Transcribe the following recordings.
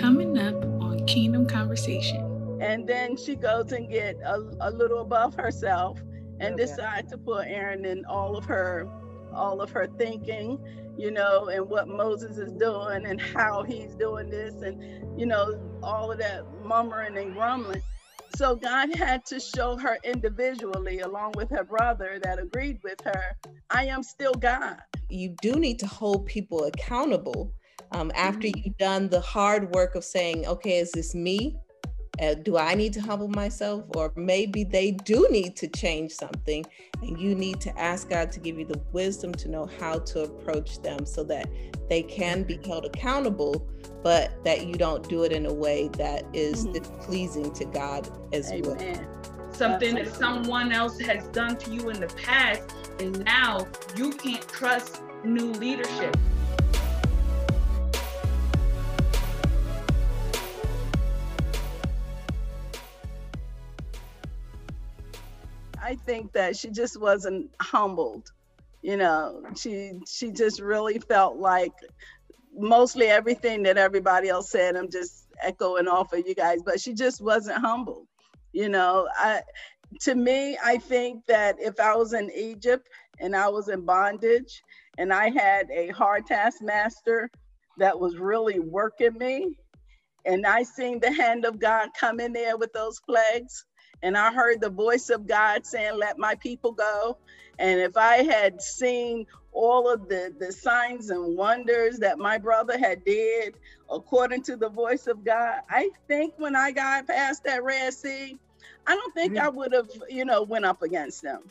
Coming up on Kingdom Conversation. And then she goes and get a, a little above herself and okay. decide to put Aaron in all of her all of her thinking, you know, and what Moses is doing and how he's doing this and you know, all of that murmuring and grumbling. So God had to show her individually, along with her brother that agreed with her, I am still God. You do need to hold people accountable um, after mm-hmm. you've done the hard work of saying, okay, is this me? Uh, do I need to humble myself? Or maybe they do need to change something, and you need to ask God to give you the wisdom to know how to approach them so that they can be held accountable, but that you don't do it in a way that is mm-hmm. displeasing to God as Amen. well. Something that someone else has done to you in the past, and now you can't trust new leadership. I think that she just wasn't humbled. You know, she she just really felt like mostly everything that everybody else said. I'm just echoing off of you guys, but she just wasn't humble. You know, I to me, I think that if I was in Egypt and I was in bondage and I had a hard taskmaster that was really working me, and I seen the hand of God come in there with those plagues, and I heard the voice of God saying, Let my people go. And if I had seen all of the, the signs and wonders that my brother had did according to the voice of God, I think when I got past that Red Sea, I don't think mm-hmm. I would have, you know, went up against them.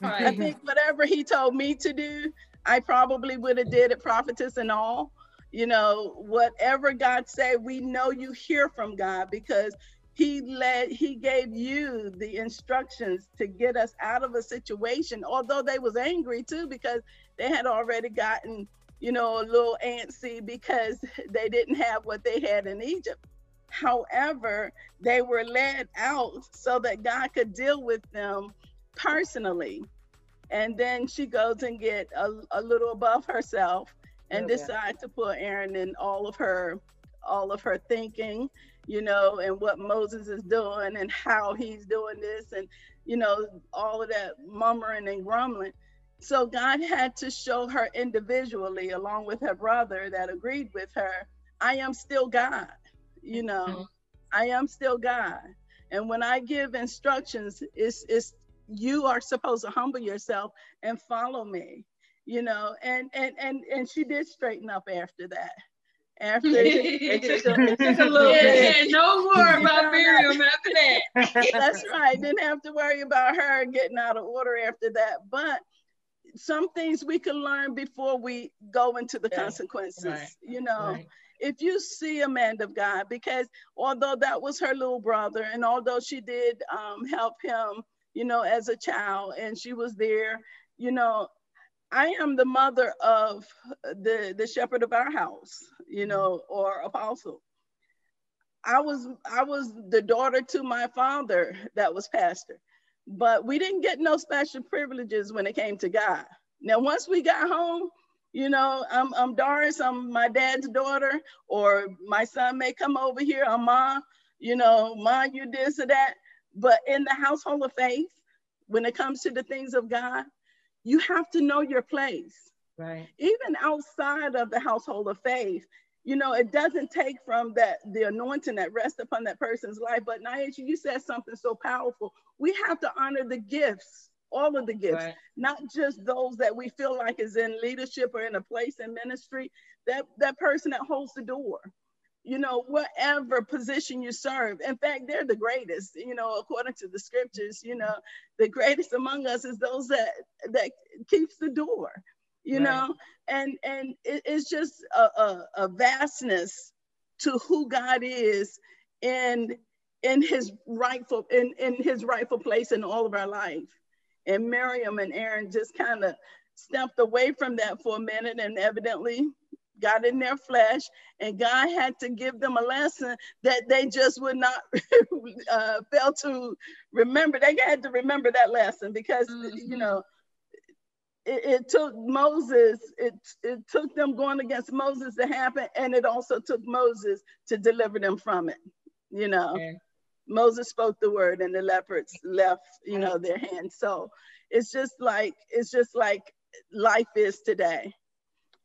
Right. I think whatever he told me to do, I probably would have did it, prophetess and all. You know, whatever God said, we know you hear from God because he led he gave you the instructions to get us out of a situation although they was angry too because they had already gotten you know a little antsy because they didn't have what they had in egypt. However they were led out so that god could deal with them personally. And then she goes and get a, a little above herself and okay. decide to put aaron in all of her all of her thinking you know, and what Moses is doing and how he's doing this and, you know, all of that murmuring and grumbling. So God had to show her individually, along with her brother that agreed with her, I am still God, you know, mm-hmm. I am still God. And when I give instructions, it's, it's you are supposed to humble yourself and follow me, you know, and and and and she did straighten up after that after it took a, a little yeah, bit. no more about Miriam after that. That's right. Didn't have to worry about her getting out of order after that. But some things we can learn before we go into the yeah. consequences. Right. You know, right. if you see a man of God, because although that was her little brother, and although she did um, help him, you know, as a child, and she was there, you know, I am the mother of the the shepherd of our house, you mm-hmm. know, or apostle. I was I was the daughter to my father that was pastor, but we didn't get no special privileges when it came to God. Now, once we got home, you know, I'm, I'm Doris, I'm my dad's daughter, or my son may come over here, I'm mom, you know, mom, you this or that. But in the household of faith, when it comes to the things of God, you have to know your place. Right. Even outside of the household of faith, you know, it doesn't take from that the anointing that rests upon that person's life. But Nyasha, you said something so powerful. We have to honor the gifts, all of the gifts, right. not just those that we feel like is in leadership or in a place in ministry. That that person that holds the door you know, whatever position you serve. In fact, they're the greatest, you know, according to the scriptures, you know, the greatest among us is those that that keeps the door, you right. know, and and it, it's just a, a, a vastness to who God is in in his rightful in, in his rightful place in all of our life. And Miriam and Aaron just kind of stepped away from that for a minute and evidently got in their flesh, and God had to give them a lesson that they just would not uh, fail to remember. They had to remember that lesson because, mm-hmm. you know, it, it, took Moses, it, it took them going against Moses to happen, and it also took Moses to deliver them from it. You know, okay. Moses spoke the word, and the leopards left, you know, their hands. So it's just like it's just like life is today.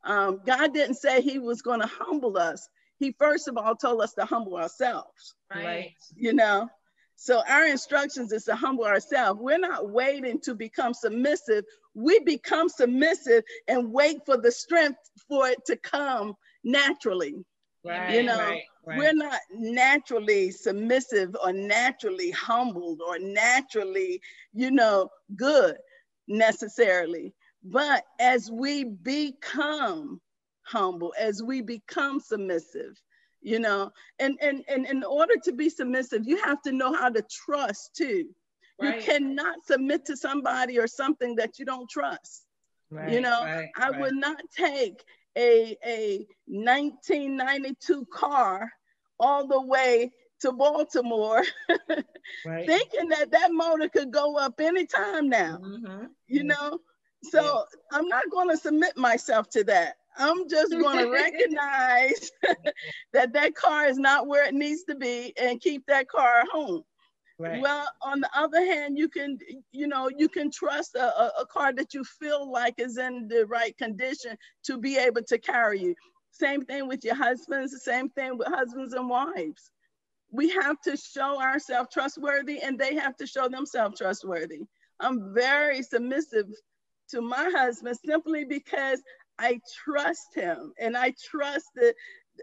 Um, God didn't say He was going to humble us. He first of all told us to humble ourselves. Right. You know, so our instructions is to humble ourselves. We're not waiting to become submissive. We become submissive and wait for the strength for it to come naturally. Right, you know, right, right. we're not naturally submissive or naturally humbled or naturally, you know, good necessarily. But as we become humble, as we become submissive, you know and and and in order to be submissive you have to know how to trust too. Right. you cannot submit to somebody or something that you don't trust. Right, you know right, i would not take a a 1992 car all the way to baltimore thinking that that motor could go up anytime now. Mm-hmm. you know so yeah. i'm not going to submit myself to that I'm just going to recognize that that car is not where it needs to be and keep that car home. Right. Well, on the other hand, you can, you know, you can trust a, a, a, car that you feel like is in the right condition to be able to carry you. Same thing with your husbands, the same thing with husbands and wives. We have to show ourselves trustworthy and they have to show themselves trustworthy. I'm very submissive to my husband simply because I trust him and I trust the,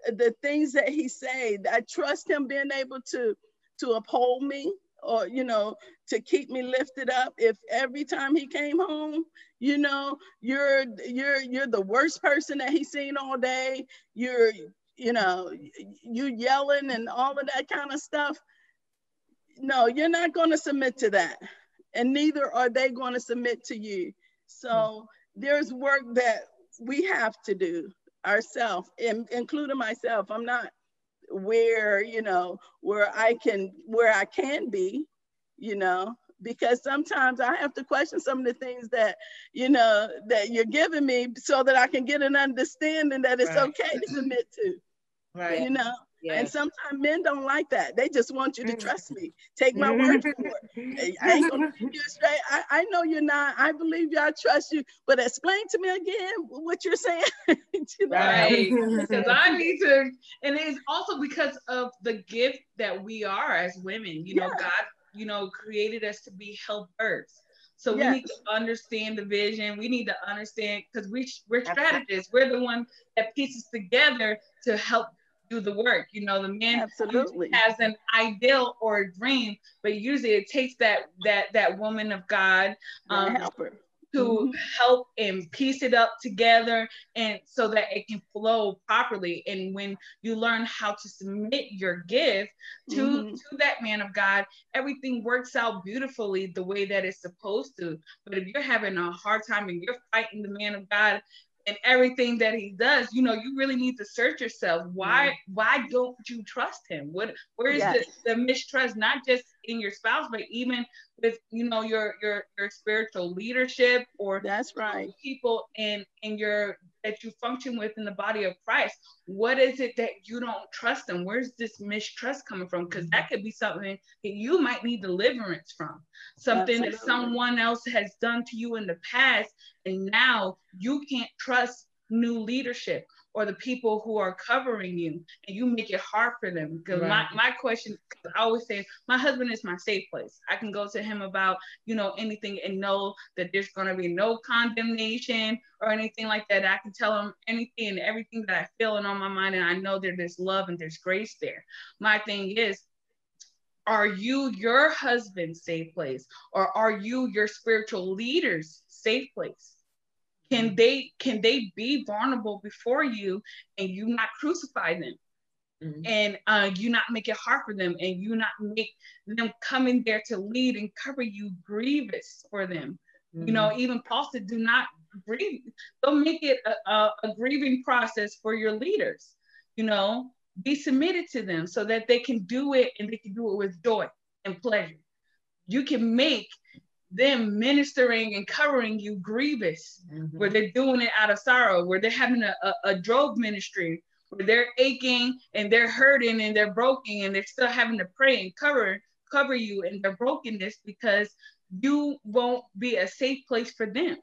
the things that he said. I trust him being able to, to uphold me or, you know, to keep me lifted up. If every time he came home, you know, you're, you're, you're the worst person that he's seen all day. You're, you know, you yelling and all of that kind of stuff. No, you're not going to submit to that. And neither are they going to submit to you. So there's work that we have to do ourselves, including myself. I'm not where, you know, where I can, where I can be, you know, because sometimes I have to question some of the things that, you know, that you're giving me so that I can get an understanding that it's right. okay to submit to. Right. You know, Yes. And sometimes men don't like that. They just want you to mm. trust me. Take my word mm-hmm. for it. I ain't gonna keep you straight. I, I know you're not. I believe you. I trust you. But explain to me again what you're saying. you know? Right. because I need to, and it's also because of the gift that we are as women. You know, yeah. God, you know, created us to be helpers. So yes. we need to understand the vision. We need to understand because we we're strategists. We're the one that pieces together to help do the work. You know, the man absolutely has an ideal or a dream, but usually it takes that that that woman of God um, to mm-hmm. help and piece it up together and so that it can flow properly and when you learn how to submit your gift to mm-hmm. to that man of god everything works out beautifully the way that it's supposed to but if you're having a hard time and you're fighting the man of god and everything that he does you know you really need to search yourself why mm-hmm. why don't you trust him what where is yes. the, the mistrust not just in your spouse but even with you know your your your spiritual leadership or that's right people in in your that you function with in the body of Christ. What is it that you don't trust them? Where's this mistrust coming from? Because that mm-hmm. could be something that you might need deliverance from, something Absolutely. that someone else has done to you in the past, and now you can't trust new leadership or the people who are covering you and you make it hard for them. Because right. my, my question i always say my husband is my safe place. I can go to him about you know anything and know that there's going to be no condemnation or anything like that. I can tell him anything and everything that i feel and on my mind and i know that there's love and there's grace there. My thing is are you your husband's safe place or are you your spiritual leader's safe place can they can they be vulnerable before you and you not crucify them mm-hmm. and uh, you not make it hard for them and you not make them come in there to lead and cover you grievous for them mm-hmm. you know mm-hmm. even paul said do not grieve don't make it a, a, a grieving process for your leaders you know be submitted to them so that they can do it and they can do it with joy and pleasure you can make them ministering and covering you grievous, Mhm. where they're doing it out of sorrow, where they're having a, a, a drove ministry, where they're aching and they're hurting and they're broken and they're still having to pray and cover cover you in their brokenness because you won't be a safe place for them,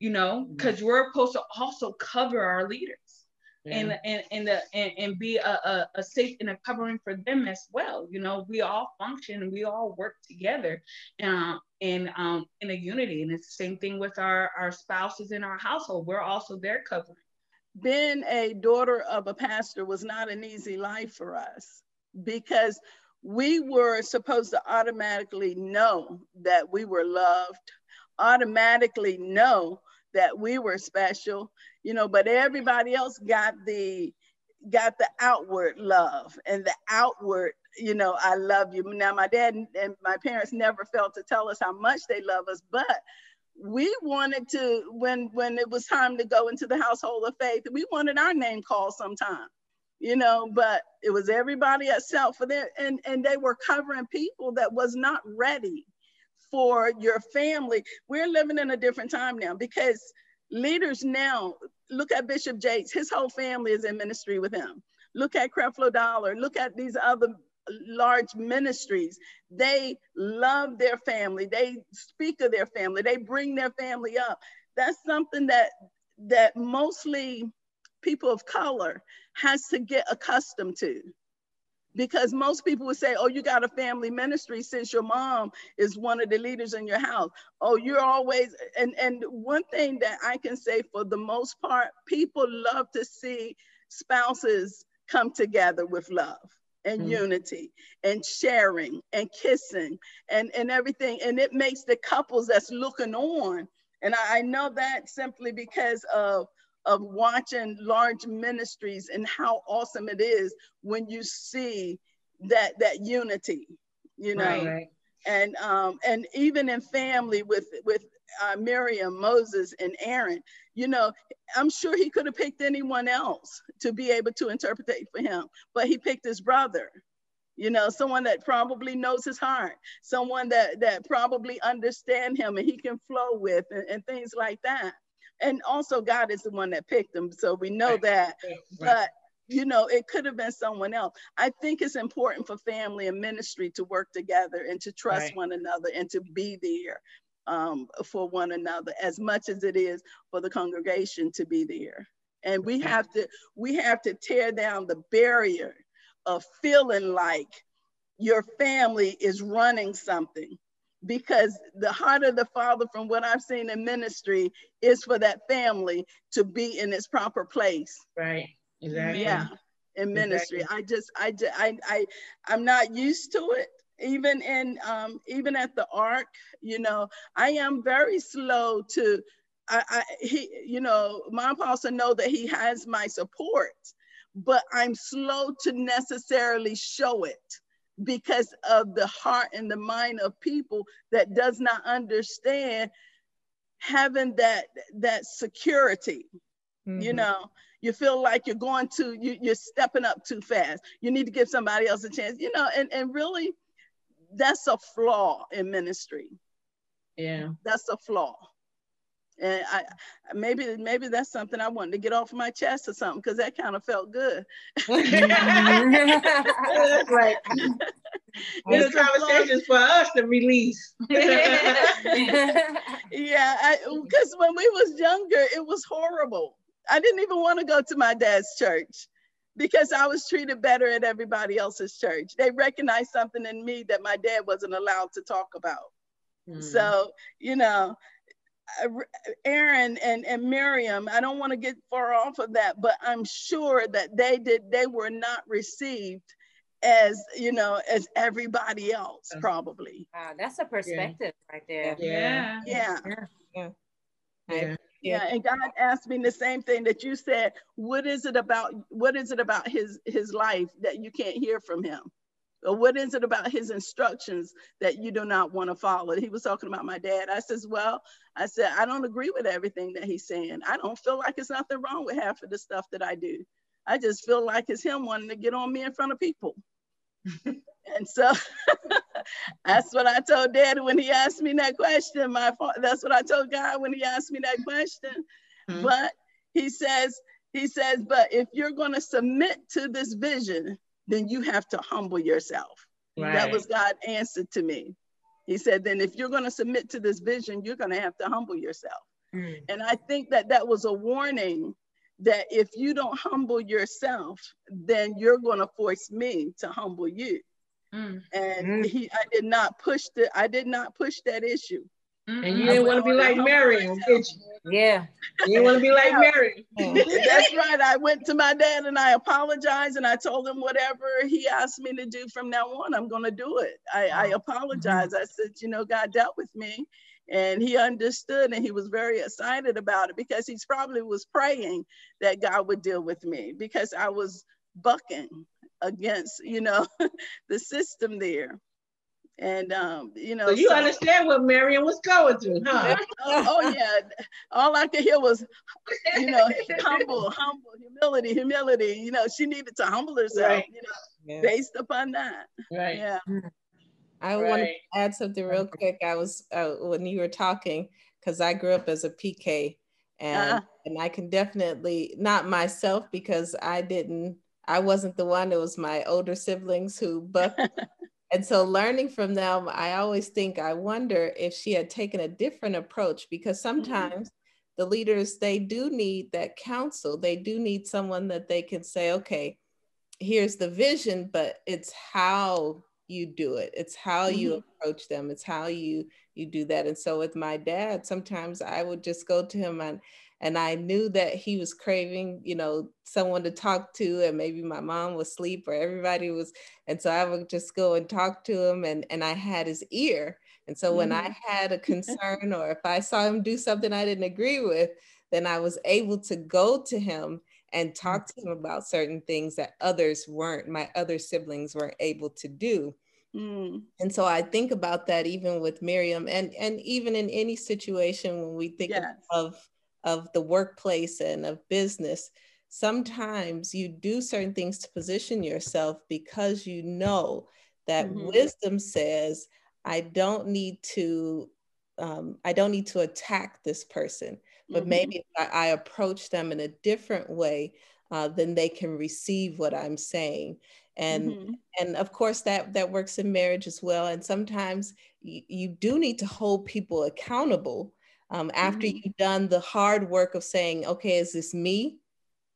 you know, because we're supposed to also cover our leaders Yeah. and and and, the, and and be a, a, a safe and a covering for them as well. You know, we all function and we all work together, uh, in um in a unity. And it's the same thing with our our spouses in our household. We're also their covering. being a daughter of a pastor was not an easy life for us because we were supposed to automatically know that we were loved, automatically know that we were special, you know, but everybody else got the got the outward love and the outward, you know, I love you. Now my dad and my parents never felt to tell us how much they love us, but we wanted to when when it was time to go into the household of faith we wanted our name called sometime you know but it was everybody itself for them and and they were covering people that was not ready for your family. We're living in a different time now because leaders now look at bishop jakes. His whole family is in ministry with him. Look at creflo dollar. Look at these other large ministries. They love their family. They speak of their family. They bring their family up. That's something that that mostly people of color has to get accustomed to because most people would say oh you got a family ministry since your mom is one of the leaders in your house oh you're always and and one thing that i can say for the most part people love to see spouses come together with love and Mhm. unity and sharing and kissing and, and everything. And it makes the couples that's looking on. And I, I know that simply because of, of watching large ministries and how awesome it is when you see that that unity, you know Right, right. and um, and even in family with with uh, Miriam, Moses, and Aaron, you know, I'm sure he could have picked anyone else to be able to interpret for him, but he picked his brother. You know, someone that probably knows his heart, someone that that probably understand him and he can flow with, and, and things like that. And also, God is the one that picked them, so we know Right. that Right. but you know it could have been someone else i think it's important for family and ministry to work together and to trust Right. one another and to be there um, for one another as much as it is for the congregation to be there and we have to we have to tear down the barrier of feeling like your family is running something because the heart of the father from what i've seen in ministry is for that family to be in its proper place. Right. Exactly. yeah in ministry. I just I, I i i'm not used to it. Even in um even at the ark you know i am very slow to i i he you know my apostle know that he has my support but i'm slow to necessarily show it because of the heart and the mind of people that does not understand having that that security you Mhm. know? You feel like you're going to you, you're stepping up too fast. You need to give somebody else a chance you know? And, and really that's a flaw in ministry. Yeah. that's a flaw and i maybe maybe that's something i wanted to get off my chest or something because that kind of felt good That's right. This It's a conversation is for us to release. yeah because when we was younger it was horrible i didn't even want to go to my dad's church because i was treated better at everybody else's church they recognized something in me that my dad wasn't allowed to talk about Mm. so you know Uh, aaron and, and miriam i don't want to get far off of that but i'm sure that they did they were not received as you know as everybody else probably Wow, that's a perspective right there. Yeah. yeah Yeah. Yeah, and God asked me the same thing that you said. What is it about? What is it about his his life that you can't hear from him? Or what is it about his instructions that you do not want to follow? He was talking about my dad. I says, well, I said I don't agree with everything that he's saying. I don't feel like it's nothing wrong with half of the stuff that I do. I just feel like it's him wanting to get on me in front of people. And so that's what I told dad when he asked me that question. My that's what I told God when he asked me that question. Mm-hmm. But he says, he says, but if you're going to submit to this vision, then you have to humble yourself. Right. That was God answered to me. He said, then if you're going to submit to this vision, you're going to have to humble yourself. Mm. And I think that that was a warning that if you don't humble yourself, then you're going to force me to humble you. Mm. And mm. he, I did not push the, I did not push that issue. And you mm-hmm. didn't want to be like Miriam, did you? Yeah. You didn't want to be like Mary. That's right. I went to my dad and I apologized and I told him whatever he asked me to do from now on, I'm going to do it. I, I mm-hmm. apologized. I said, you know, God dealt with me and he understood and he was very excited about it because he's probably was praying that God would deal with me because I was bucking against, you know, the system there. And um, you know, so you so, understand what Marion was going through, huh? oh, oh, yeah. All I could hear was, you know, humble, humble, humility, humility. You know, she needed to humble herself, right. you know, yeah. based upon that. Right. Yeah. I right. want to add something real quick. I was uh, when you were talking because I grew up as a PK, and uh-huh. and I can definitely not myself because I didn't. I wasn't the one. It was my older siblings who bucked. and so learning from them, I always think I wonder if she had taken a different approach because mm-hmm. sometimes. Mm-hmm. The leaders, they do need that counsel. They do need someone that they can say, okay, here's the vision, but it's how you do it it's how mm-hmm. you approach them it's how you you do that and so with my dad sometimes i would just go to him and and i knew that he was craving you know someone to talk to and maybe my mom was asleep or everybody was and so i would just go and talk to him and and i had his ear and so mm-hmm. when i mm-hmm. had a concern or if i saw him do something i didn't agree with then i was able to go to him and talk to him about certain things that others weren't, my other siblings weren't able to do. Mm. And so I think about that even with Miriam and, and even in any situation when we think yes. of, of the workplace and of business, sometimes you do certain things to position yourself because you know that mm-hmm. wisdom says, I don't need to um, I don't need to attack this person but mm-hmm. maybe if I, I, approach them in a different way, uh, then they can receive what I'm saying. And mm-hmm. and of course that that works in marriage as well. And sometimes y- you do need to hold people accountable um, after mm-hmm. you've done the hard work of saying, okay, is this me?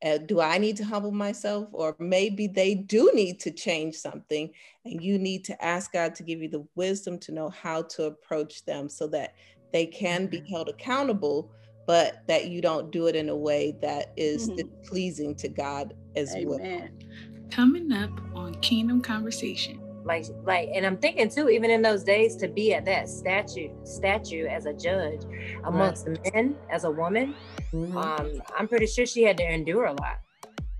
Uh, do I need to humble myself? Or maybe they do need to change something, and you need to ask God to give you the wisdom to know how to approach them so that they can be mm-hmm. held accountable but that you don't do it in a way that is mm-hmm. pleasing to God as Amen. well. Coming up on Kingdom Conversation. Like, like, and I'm thinking too, even in those days, to be at that statue, statue as a judge amongst right. men, as a woman, mm-hmm. um, I'm pretty sure she had to endure a lot.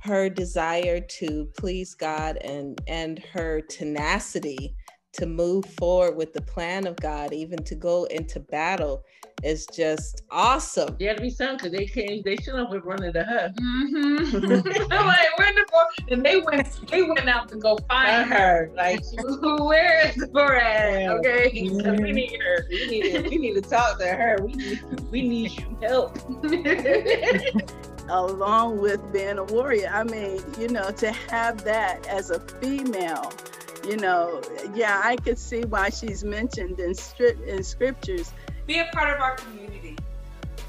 Her desire to please God and and her tenacity to move forward with the plan of God, even to go into battle, is just awesome. Yeah, had to be something because they came, they should have been running to her. Mm-hmm. I'm like, where the boy? And they went, they went out to go find her. Like, where is the at? Okay, mm-hmm. we need her. We need, we need to talk to her. We need, we need you help. Along with being a warrior, I mean, you know, to have that as a female you know, yeah, I could see why she's mentioned in, stri- in scriptures. Be a part of our community.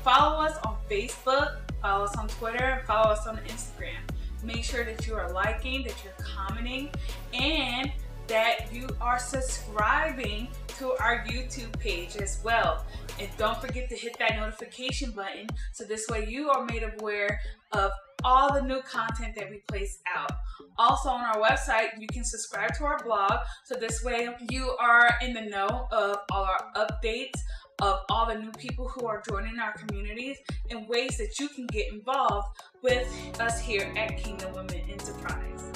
Follow us on Facebook, follow us on Twitter, follow us on Instagram. Make sure that you are liking, that you're commenting, and that you are subscribing to our YouTube page as well. And don't forget to hit that notification button so this way you are made aware of all the new content that we place out. Also on our website, you can subscribe to our blog so this way you are in the know of all our updates of all the new people who are joining our communities and ways that you can get involved with us here at Kingdom Women Enterprise.